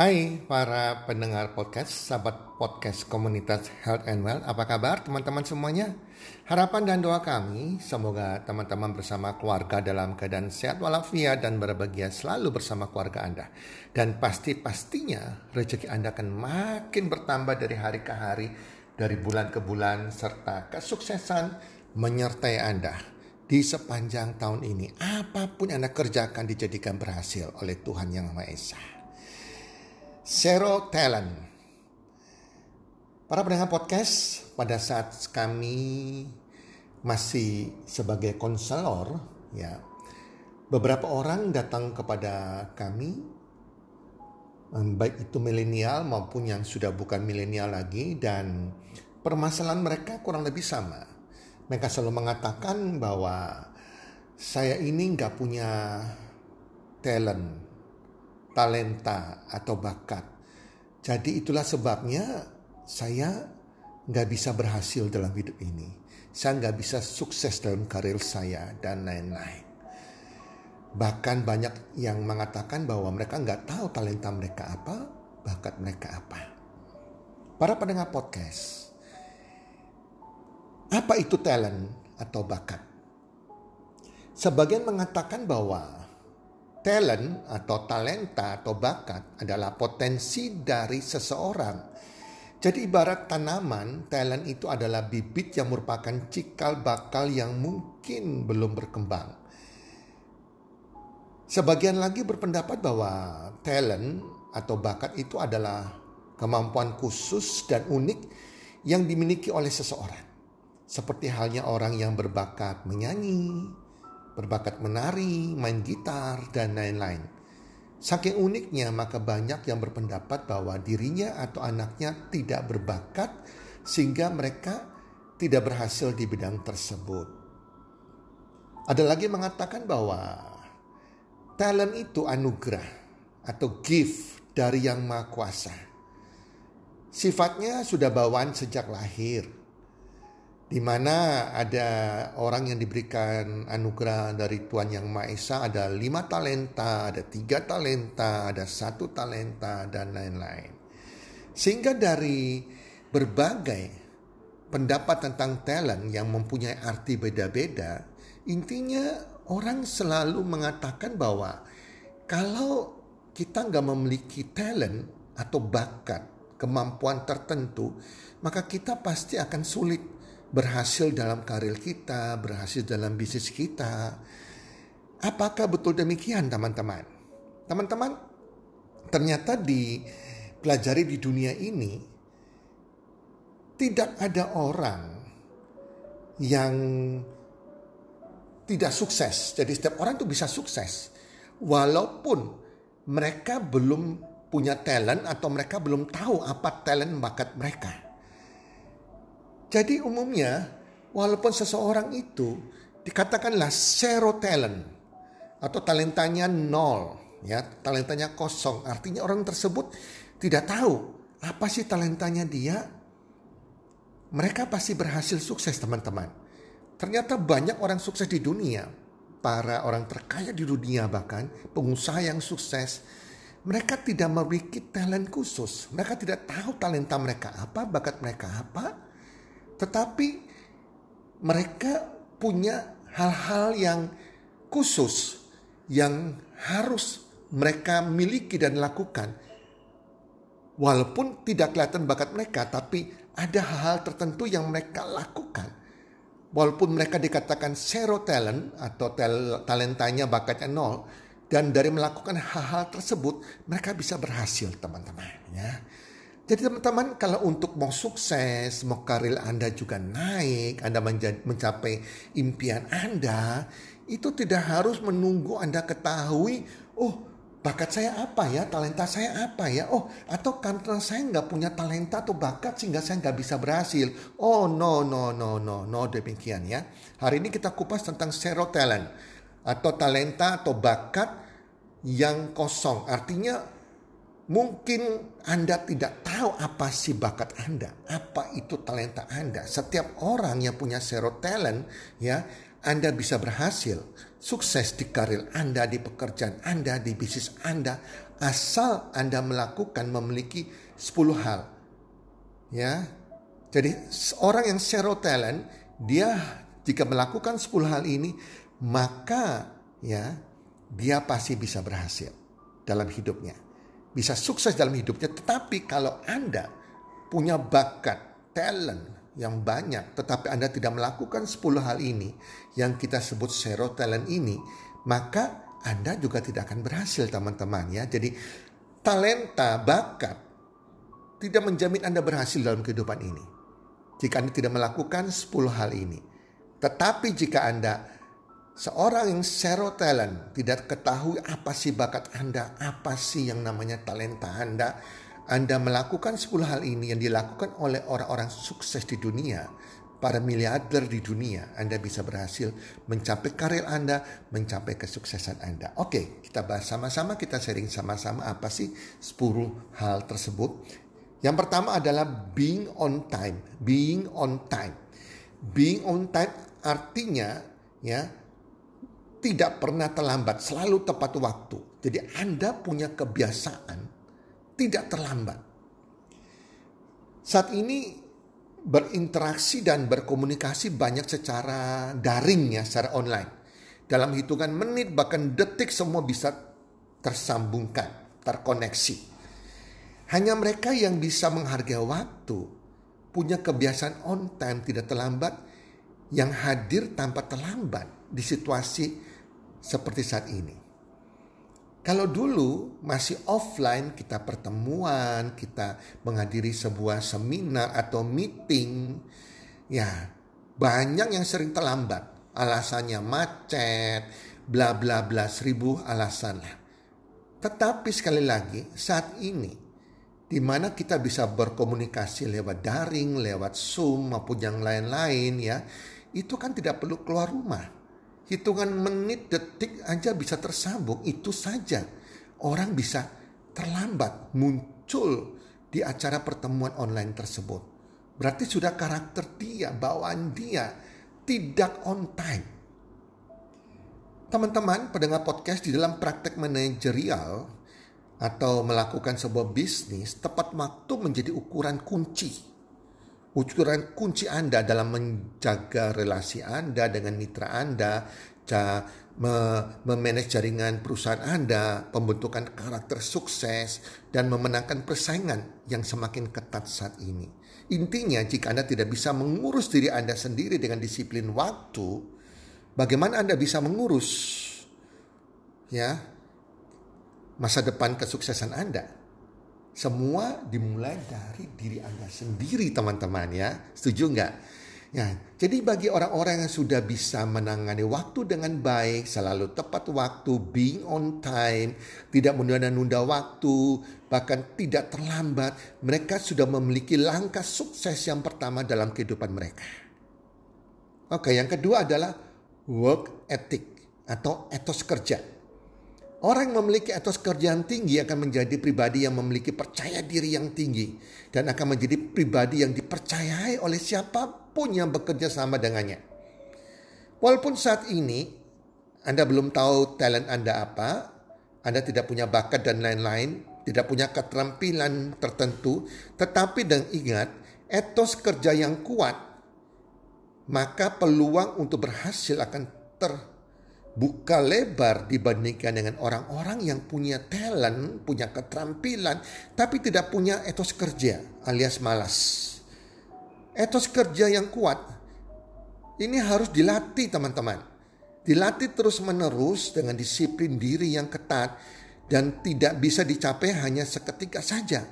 Hai para pendengar podcast, sahabat podcast komunitas Health and Well. Apa kabar teman-teman semuanya? Harapan dan doa kami semoga teman-teman bersama keluarga dalam keadaan sehat walafiat dan berbahagia selalu bersama keluarga Anda. Dan pasti-pastinya rezeki Anda akan makin bertambah dari hari ke hari, dari bulan ke bulan serta kesuksesan menyertai Anda di sepanjang tahun ini. Apa pun Anda kerjakan dijadikan berhasil oleh Tuhan Yang Maha Esa. Zero Talent. Para pendengar podcast, pada saat kami masih sebagai konselor, ya, beberapa orang datang kepada kami, baik itu milenial maupun yang sudah bukan milenial lagi, dan permasalahan mereka kurang lebih sama. Mereka selalu mengatakan bahwa saya ini nggak punya talent, talenta atau bakat. Jadi itulah sebabnya saya nggak bisa berhasil dalam hidup ini. Saya nggak bisa sukses dalam karir saya dan lain-lain. Bahkan banyak yang mengatakan bahwa mereka nggak tahu talenta mereka apa, bakat mereka apa. Para pendengar podcast, apa itu talent atau bakat? Sebagian mengatakan bahwa Talent atau talenta atau bakat adalah potensi dari seseorang. Jadi ibarat tanaman, talent itu adalah bibit yang merupakan cikal bakal yang mungkin belum berkembang. Sebagian lagi berpendapat bahwa talent atau bakat itu adalah kemampuan khusus dan unik yang dimiliki oleh seseorang. Seperti halnya orang yang berbakat menyanyi, berbakat menari, main gitar, dan lain-lain. Saking uniknya, maka banyak yang berpendapat bahwa dirinya atau anaknya tidak berbakat, sehingga mereka tidak berhasil di bidang tersebut. Ada lagi mengatakan bahwa talent itu anugerah atau gift dari Yang Maha Kuasa. Sifatnya sudah bawaan sejak lahir di mana ada orang yang diberikan anugerah dari Tuhan Yang Maha Esa ada lima talenta, ada tiga talenta, ada satu talenta dan lain-lain. Sehingga dari berbagai pendapat tentang talent yang mempunyai arti beda-beda, intinya orang selalu mengatakan bahwa kalau kita nggak memiliki talent atau bakat, kemampuan tertentu, maka kita pasti akan sulit berhasil dalam karir kita, berhasil dalam bisnis kita. Apakah betul demikian teman-teman? Teman-teman, ternyata dipelajari di dunia ini tidak ada orang yang tidak sukses. Jadi setiap orang itu bisa sukses. Walaupun mereka belum punya talent atau mereka belum tahu apa talent bakat mereka. Jadi umumnya walaupun seseorang itu dikatakanlah zero talent atau talentanya nol, ya talentanya kosong, artinya orang tersebut tidak tahu apa sih talentanya dia. Mereka pasti berhasil sukses teman-teman. Ternyata banyak orang sukses di dunia, para orang terkaya di dunia bahkan pengusaha yang sukses, mereka tidak memiliki talent khusus. Mereka tidak tahu talenta mereka apa, bakat mereka apa, tetapi mereka punya hal-hal yang khusus yang harus mereka miliki dan lakukan. Walaupun tidak kelihatan bakat mereka, tapi ada hal-hal tertentu yang mereka lakukan. Walaupun mereka dikatakan zero talent atau talentanya bakatnya nol, dan dari melakukan hal-hal tersebut mereka bisa berhasil teman-teman ya. Jadi teman-teman kalau untuk mau sukses, mau karir Anda juga naik, Anda mencapai impian Anda, itu tidak harus menunggu Anda ketahui, oh bakat saya apa ya, talenta saya apa ya, oh atau karena saya nggak punya talenta atau bakat sehingga saya nggak bisa berhasil. Oh no no no no no demikian ya. Hari ini kita kupas tentang zero talent atau talenta atau bakat yang kosong. Artinya Mungkin Anda tidak tahu apa sih bakat Anda, apa itu talenta Anda. Setiap orang yang punya zero talent ya Anda bisa berhasil, sukses di karir Anda, di pekerjaan Anda, di bisnis Anda, asal Anda melakukan memiliki 10 hal. Ya. Jadi orang yang zero talent, dia jika melakukan 10 hal ini, maka ya dia pasti bisa berhasil dalam hidupnya. Bisa sukses dalam hidupnya, tetapi kalau Anda punya bakat, talent yang banyak, tetapi Anda tidak melakukan 10 hal ini yang kita sebut zero talent ini, maka Anda juga tidak akan berhasil teman-teman ya. Jadi talenta, bakat tidak menjamin Anda berhasil dalam kehidupan ini. Jika Anda tidak melakukan 10 hal ini. Tetapi jika Anda Seorang yang zero talent tidak ketahui apa sih bakat Anda, apa sih yang namanya talenta Anda. Anda melakukan 10 hal ini yang dilakukan oleh orang-orang sukses di dunia, para miliarder di dunia, Anda bisa berhasil mencapai karir Anda, mencapai kesuksesan Anda. Oke, kita bahas sama-sama, kita sharing sama-sama apa sih 10 hal tersebut. Yang pertama adalah being on time, being on time. Being on time artinya ya tidak pernah terlambat, selalu tepat waktu. Jadi Anda punya kebiasaan tidak terlambat. Saat ini berinteraksi dan berkomunikasi banyak secara daring ya, secara online. Dalam hitungan menit bahkan detik semua bisa tersambungkan, terkoneksi. Hanya mereka yang bisa menghargai waktu, punya kebiasaan on time tidak terlambat, yang hadir tanpa terlambat di situasi seperti saat ini. Kalau dulu masih offline kita pertemuan, kita menghadiri sebuah seminar atau meeting, ya banyak yang sering terlambat. Alasannya macet, bla bla bla seribu alasan lah. Tetapi sekali lagi saat ini di mana kita bisa berkomunikasi lewat daring, lewat Zoom maupun yang lain-lain ya, itu kan tidak perlu keluar rumah hitungan menit, detik aja bisa tersambung. Itu saja orang bisa terlambat muncul di acara pertemuan online tersebut. Berarti sudah karakter dia, bawaan dia tidak on time. Teman-teman pendengar podcast di dalam praktek manajerial atau melakukan sebuah bisnis, tepat waktu menjadi ukuran kunci. Ukuran kunci Anda dalam menjaga relasi Anda dengan mitra Anda, memanage jaringan perusahaan Anda, pembentukan karakter sukses, dan memenangkan persaingan yang semakin ketat saat ini. Intinya, jika Anda tidak bisa mengurus diri Anda sendiri dengan disiplin waktu, bagaimana Anda bisa mengurus ya masa depan kesuksesan Anda? Semua dimulai dari diri Anda sendiri, teman-teman ya. Setuju nggak? Ya, jadi bagi orang-orang yang sudah bisa menangani waktu dengan baik, selalu tepat waktu, being on time, tidak menunda-nunda waktu, bahkan tidak terlambat, mereka sudah memiliki langkah sukses yang pertama dalam kehidupan mereka. Oke, yang kedua adalah work ethic atau etos kerja. Orang yang memiliki etos kerja yang tinggi akan menjadi pribadi yang memiliki percaya diri yang tinggi dan akan menjadi pribadi yang dipercayai oleh siapa pun yang bekerja sama dengannya. Walaupun saat ini Anda belum tahu talent Anda apa, Anda tidak punya bakat dan lain-lain, tidak punya keterampilan tertentu, tetapi dan ingat, etos kerja yang kuat, maka peluang untuk berhasil akan ter buka lebar dibandingkan dengan orang-orang yang punya talent, punya keterampilan, tapi tidak punya etos kerja alias malas. Etos kerja yang kuat ini harus dilatih teman-teman. Dilatih terus-menerus dengan disiplin diri yang ketat dan tidak bisa dicapai hanya seketika saja.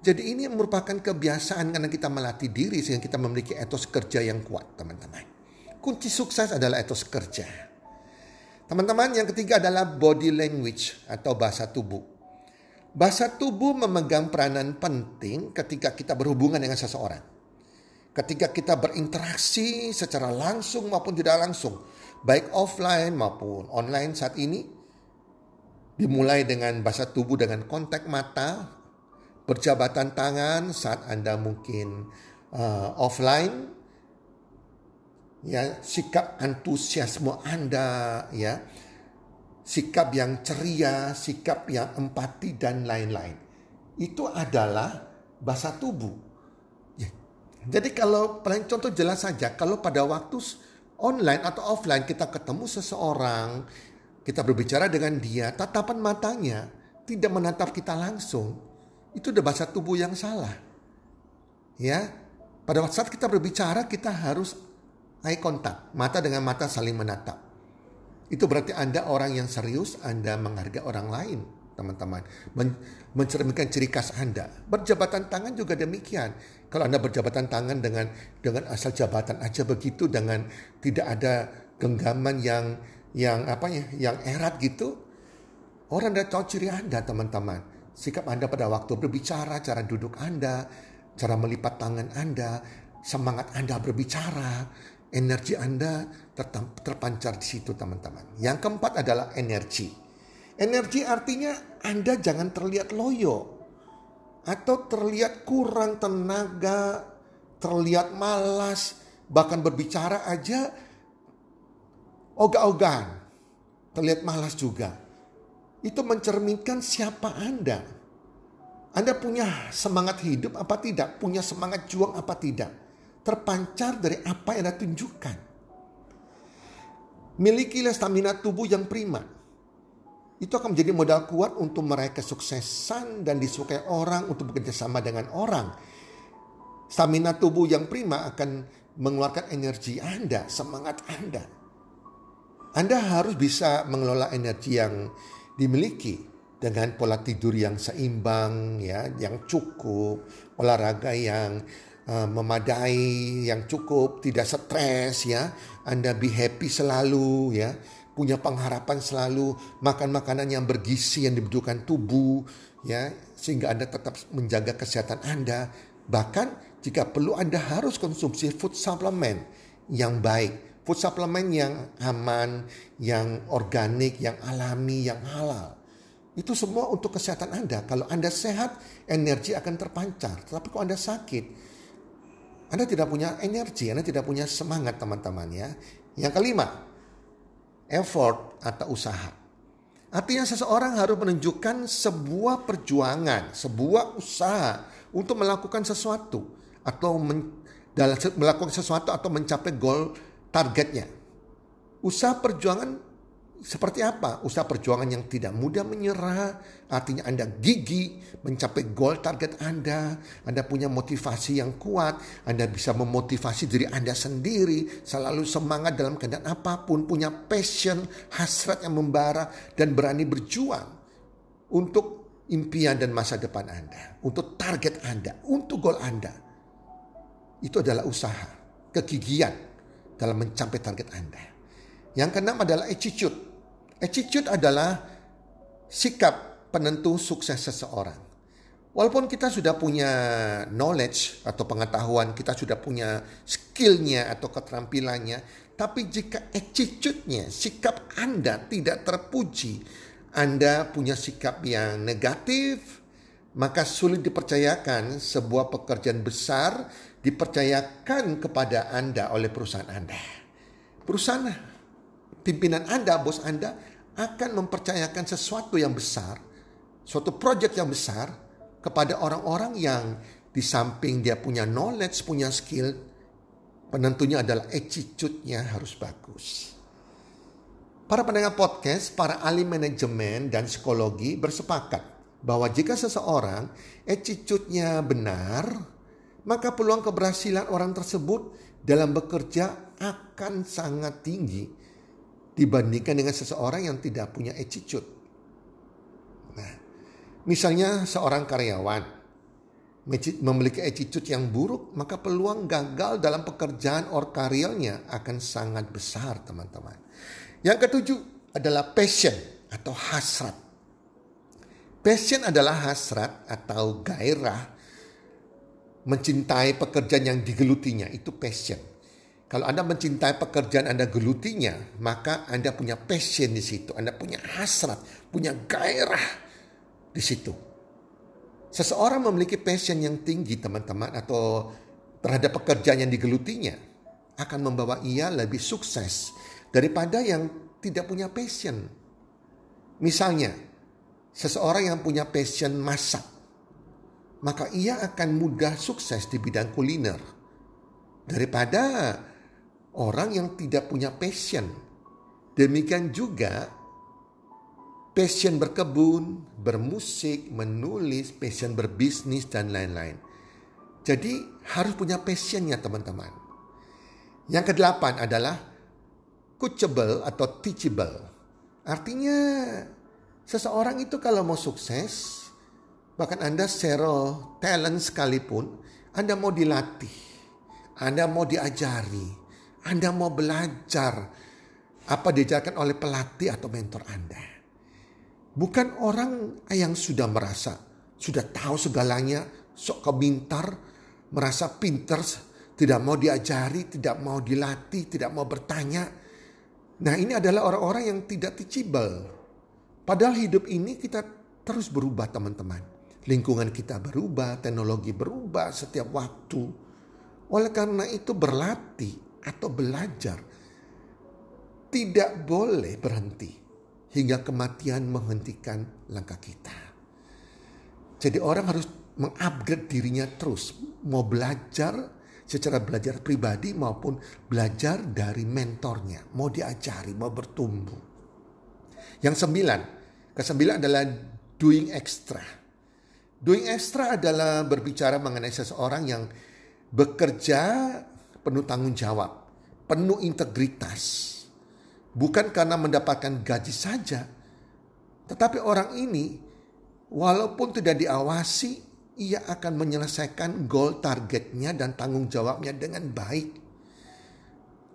Jadi ini merupakan kebiasaan karena kita melatih diri sehingga kita memiliki etos kerja yang kuat teman-teman. Kunci sukses adalah etos kerja. Teman-teman, yang ketiga adalah body language atau bahasa tubuh. Bahasa tubuh memegang peranan penting ketika kita berhubungan dengan seseorang. Ketika kita berinteraksi secara langsung maupun tidak langsung, baik offline maupun online saat ini, dimulai dengan bahasa tubuh dengan kontak mata, berjabatan tangan saat Anda mungkin uh, offline, ya sikap antusiasme Anda ya sikap yang ceria, sikap yang empati dan lain-lain. Itu adalah bahasa tubuh. Ya. Jadi kalau paling contoh jelas saja kalau pada waktu online atau offline kita ketemu seseorang, kita berbicara dengan dia, tatapan matanya tidak menatap kita langsung. Itu udah bahasa tubuh yang salah. Ya, pada saat kita berbicara kita harus eye contact, mata dengan mata saling menatap. Itu berarti Anda orang yang serius, Anda menghargai orang lain, teman-teman. Men mencerminkan ciri khas Anda. Berjabatan tangan juga demikian. Kalau Anda berjabatan tangan dengan dengan asal jabatan aja begitu dengan tidak ada genggaman yang yang apa ya, yang erat gitu, orang tidak tahu ciri Anda, teman-teman. Sikap Anda pada waktu berbicara, cara duduk Anda, cara melipat tangan Anda, semangat Anda berbicara, energi Anda terpancar di situ teman-teman. Yang keempat adalah energi. Energi artinya Anda jangan terlihat loyo atau terlihat kurang tenaga, terlihat malas, bahkan berbicara aja ogah-ogahan, terlihat malas juga. Itu mencerminkan siapa Anda. Anda punya semangat hidup apa tidak? Punya semangat juang apa tidak? Terpancar dari apa yang Anda tunjukkan. Milikilah stamina tubuh yang prima. Itu akan menjadi modal kuat untuk meraih kesuksesan dan disukai orang untuk bekerja sama dengan orang. Stamina tubuh yang prima akan mengeluarkan energi Anda, semangat Anda. Anda harus bisa mengelola energi yang dimiliki dengan pola tidur yang seimbang ya, yang cukup, olahraga yang uh, memadai, yang cukup, tidak stres ya. Anda be happy selalu ya. Punya pengharapan selalu makan makanan yang bergizi yang dibutuhkan tubuh ya sehingga Anda tetap menjaga kesehatan Anda. Bahkan jika perlu Anda harus konsumsi food supplement yang baik, food supplement yang aman, yang organik, yang alami, yang halal. Itu semua untuk kesehatan Anda. Kalau Anda sehat, energi akan terpancar. Tapi kalau Anda sakit, anda tidak punya energi, Anda tidak punya semangat teman-teman ya. Yang kelima, effort atau usaha. Artinya seseorang harus menunjukkan sebuah perjuangan, sebuah usaha untuk melakukan sesuatu atau men, dalam melakukan sesuatu atau mencapai goal targetnya. Usaha perjuangan seperti apa? Usaha perjuangan yang tidak mudah menyerah, artinya Anda gigi mencapai goal target Anda, Anda punya motivasi yang kuat, Anda bisa memotivasi diri Anda sendiri, selalu semangat dalam keadaan apa pun, punya passion, hasrat yang membara, dan berani berjuang untuk impian dan masa depan Anda, untuk target Anda, untuk goal Anda. Itu adalah usaha, kegigihan dalam mencapai target Anda. Yang keenam adalah attitude. Attitude adalah sikap penentu sukses seseorang. Walaupun kita sudah punya knowledge atau pengetahuan, kita sudah punya skillnya atau keterampilannya, tapi jika attitude-nya, sikap Anda tidak terpuji, Anda punya sikap yang negatif, maka sulit dipercayakan sebuah pekerjaan besar dipercayakan kepada Anda oleh perusahaan Anda. Perusahaan pimpinan Anda, bos Anda akan mempercayakan sesuatu yang besar, suatu proyek yang besar kepada orang-orang yang di samping dia punya knowledge, punya skill, penentunya adalah attitude-nya harus bagus. Para pendengar podcast, para ahli manajemen dan psikologi bersepakat bahwa jika seseorang attitude-nya benar, maka peluang keberhasilan orang tersebut dalam bekerja akan sangat tinggi dibandingkan dengan seseorang yang tidak punya attitude. Nah, misalnya seorang karyawan memiliki attitude yang buruk, maka peluang gagal dalam pekerjaan or karirnya akan sangat besar, teman-teman. Yang ketujuh adalah passion atau hasrat. Passion adalah hasrat atau gairah mencintai pekerjaan yang digelutinya, itu passion. Kalau Anda mencintai pekerjaan Anda gelutinya, maka Anda punya passion di situ. Anda punya hasrat, punya gairah di situ. Seseorang memiliki passion yang tinggi teman-teman atau terhadap pekerjaan yang digelutinya. akan membawa ia lebih sukses daripada yang tidak punya passion. Misalnya, seseorang yang punya passion masak, maka ia akan mudah sukses di bidang kuliner daripada orang yang tidak punya passion. Demikian juga passion berkebun, bermusik, menulis, passion berbisnis dan lain-lain. Jadi harus punya passionnya teman-teman. Yang kedelapan adalah coachable atau teachable. Artinya seseorang itu kalau mau sukses, bahkan Anda zero talent sekalipun, Anda mau dilatih, Anda mau diajari, Anda mau belajar apa diajarkan oleh pelatih atau mentor Anda. Bukan orang yang sudah merasa, sudah tahu segalanya, sok kebintar, merasa pinter, tidak mau diajari, tidak mau dilatih, tidak mau bertanya. Nah ini adalah orang-orang yang tidak teachable. Padahal hidup ini kita terus berubah teman-teman. Lingkungan kita berubah, teknologi berubah setiap waktu. Oleh karena itu berlatih atau belajar tidak boleh berhenti hingga kematian menghentikan langkah kita. Jadi orang harus mengupgrade dirinya terus, mau belajar secara belajar pribadi maupun belajar dari mentornya, mau diajari, mau bertumbuh. Yang sembilan, kesembilan adalah doing extra. Doing extra adalah berbicara mengenai seseorang yang bekerja penuh tanggung jawab, penuh integritas. Bukan karena mendapatkan gaji saja, tetapi orang ini walaupun tidak diawasi, ia akan menyelesaikan goal targetnya dan tanggung jawabnya dengan baik.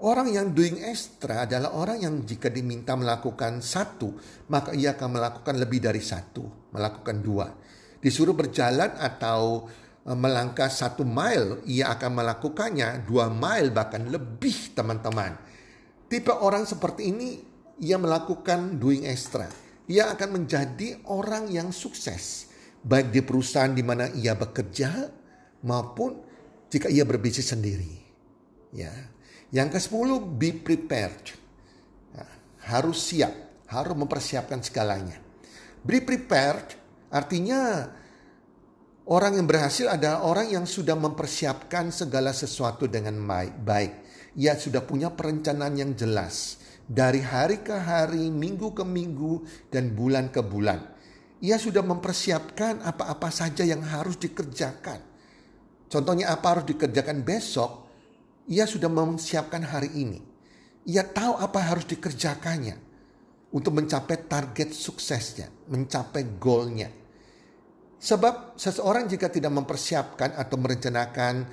Orang yang doing extra adalah orang yang jika diminta melakukan satu, maka ia akan melakukan lebih dari satu, melakukan dua. Disuruh berjalan atau melangkah satu mile, ia akan melakukannya dua mile bahkan lebih teman-teman. Tipe orang seperti ini, ia melakukan doing extra. Ia akan menjadi orang yang sukses baik di perusahaan di mana ia bekerja maupun jika ia berbisnis sendiri. Ya. Yang ke-10 be prepared. Ya, harus siap, harus mempersiapkan segalanya. Be prepared artinya orang yang berhasil adalah orang yang sudah mempersiapkan segala sesuatu dengan baik. Ia sudah punya perencanaan yang jelas dari hari ke hari, minggu ke minggu, dan bulan ke bulan ia sudah mempersiapkan apa-apa saja yang harus dikerjakan. Contohnya apa harus dikerjakan besok, ia sudah mempersiapkan hari ini. Ia tahu apa harus dikerjakannya untuk mencapai target suksesnya, mencapai goalnya. Sebab seseorang jika tidak mempersiapkan atau merencanakan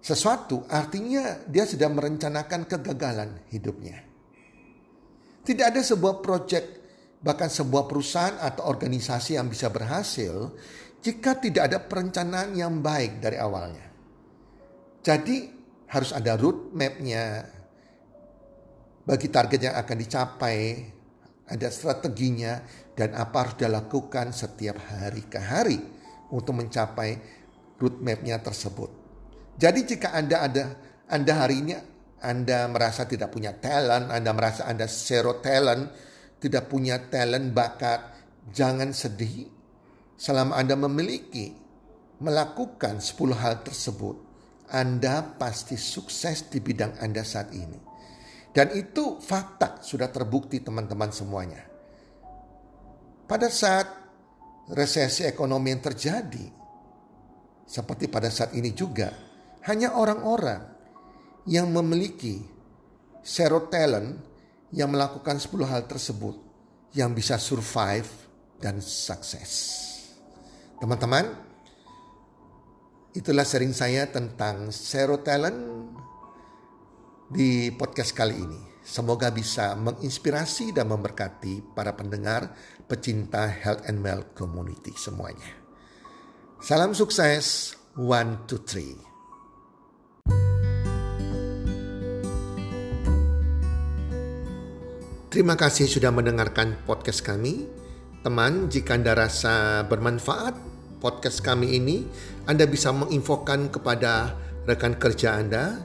sesuatu, artinya dia sedang merencanakan kegagalan hidupnya. Tidak ada sebuah proyek bahkan sebuah perusahaan atau organisasi yang bisa berhasil jika tidak ada perencanaan yang baik dari awalnya. Jadi harus ada root mapnya bagi target yang akan dicapai, ada strateginya dan apa harus dilakukan setiap hari ke hari untuk mencapai root mapnya tersebut. Jadi jika Anda ada Anda hari ini Anda merasa tidak punya talent, Anda merasa Anda zero talent, tidak punya talent bakat, jangan sedih. Selama Anda memiliki melakukan 10 hal tersebut, Anda pasti sukses di bidang Anda saat ini. Dan itu fakta sudah terbukti teman-teman semuanya. Pada saat resesi ekonomi yang terjadi, seperti pada saat ini juga, hanya orang-orang yang memiliki zero yang melakukan 10 hal tersebut yang bisa survive dan sukses. Teman-teman, itulah sering saya tentang zero di podcast kali ini. Semoga bisa menginspirasi dan memberkati para pendengar pecinta health and wealth community semuanya. Salam sukses, one, two, three. Terima kasih sudah mendengarkan podcast kami. Teman, jika Anda rasa bermanfaat podcast kami ini, Anda bisa menginfokan kepada rekan kerja Anda,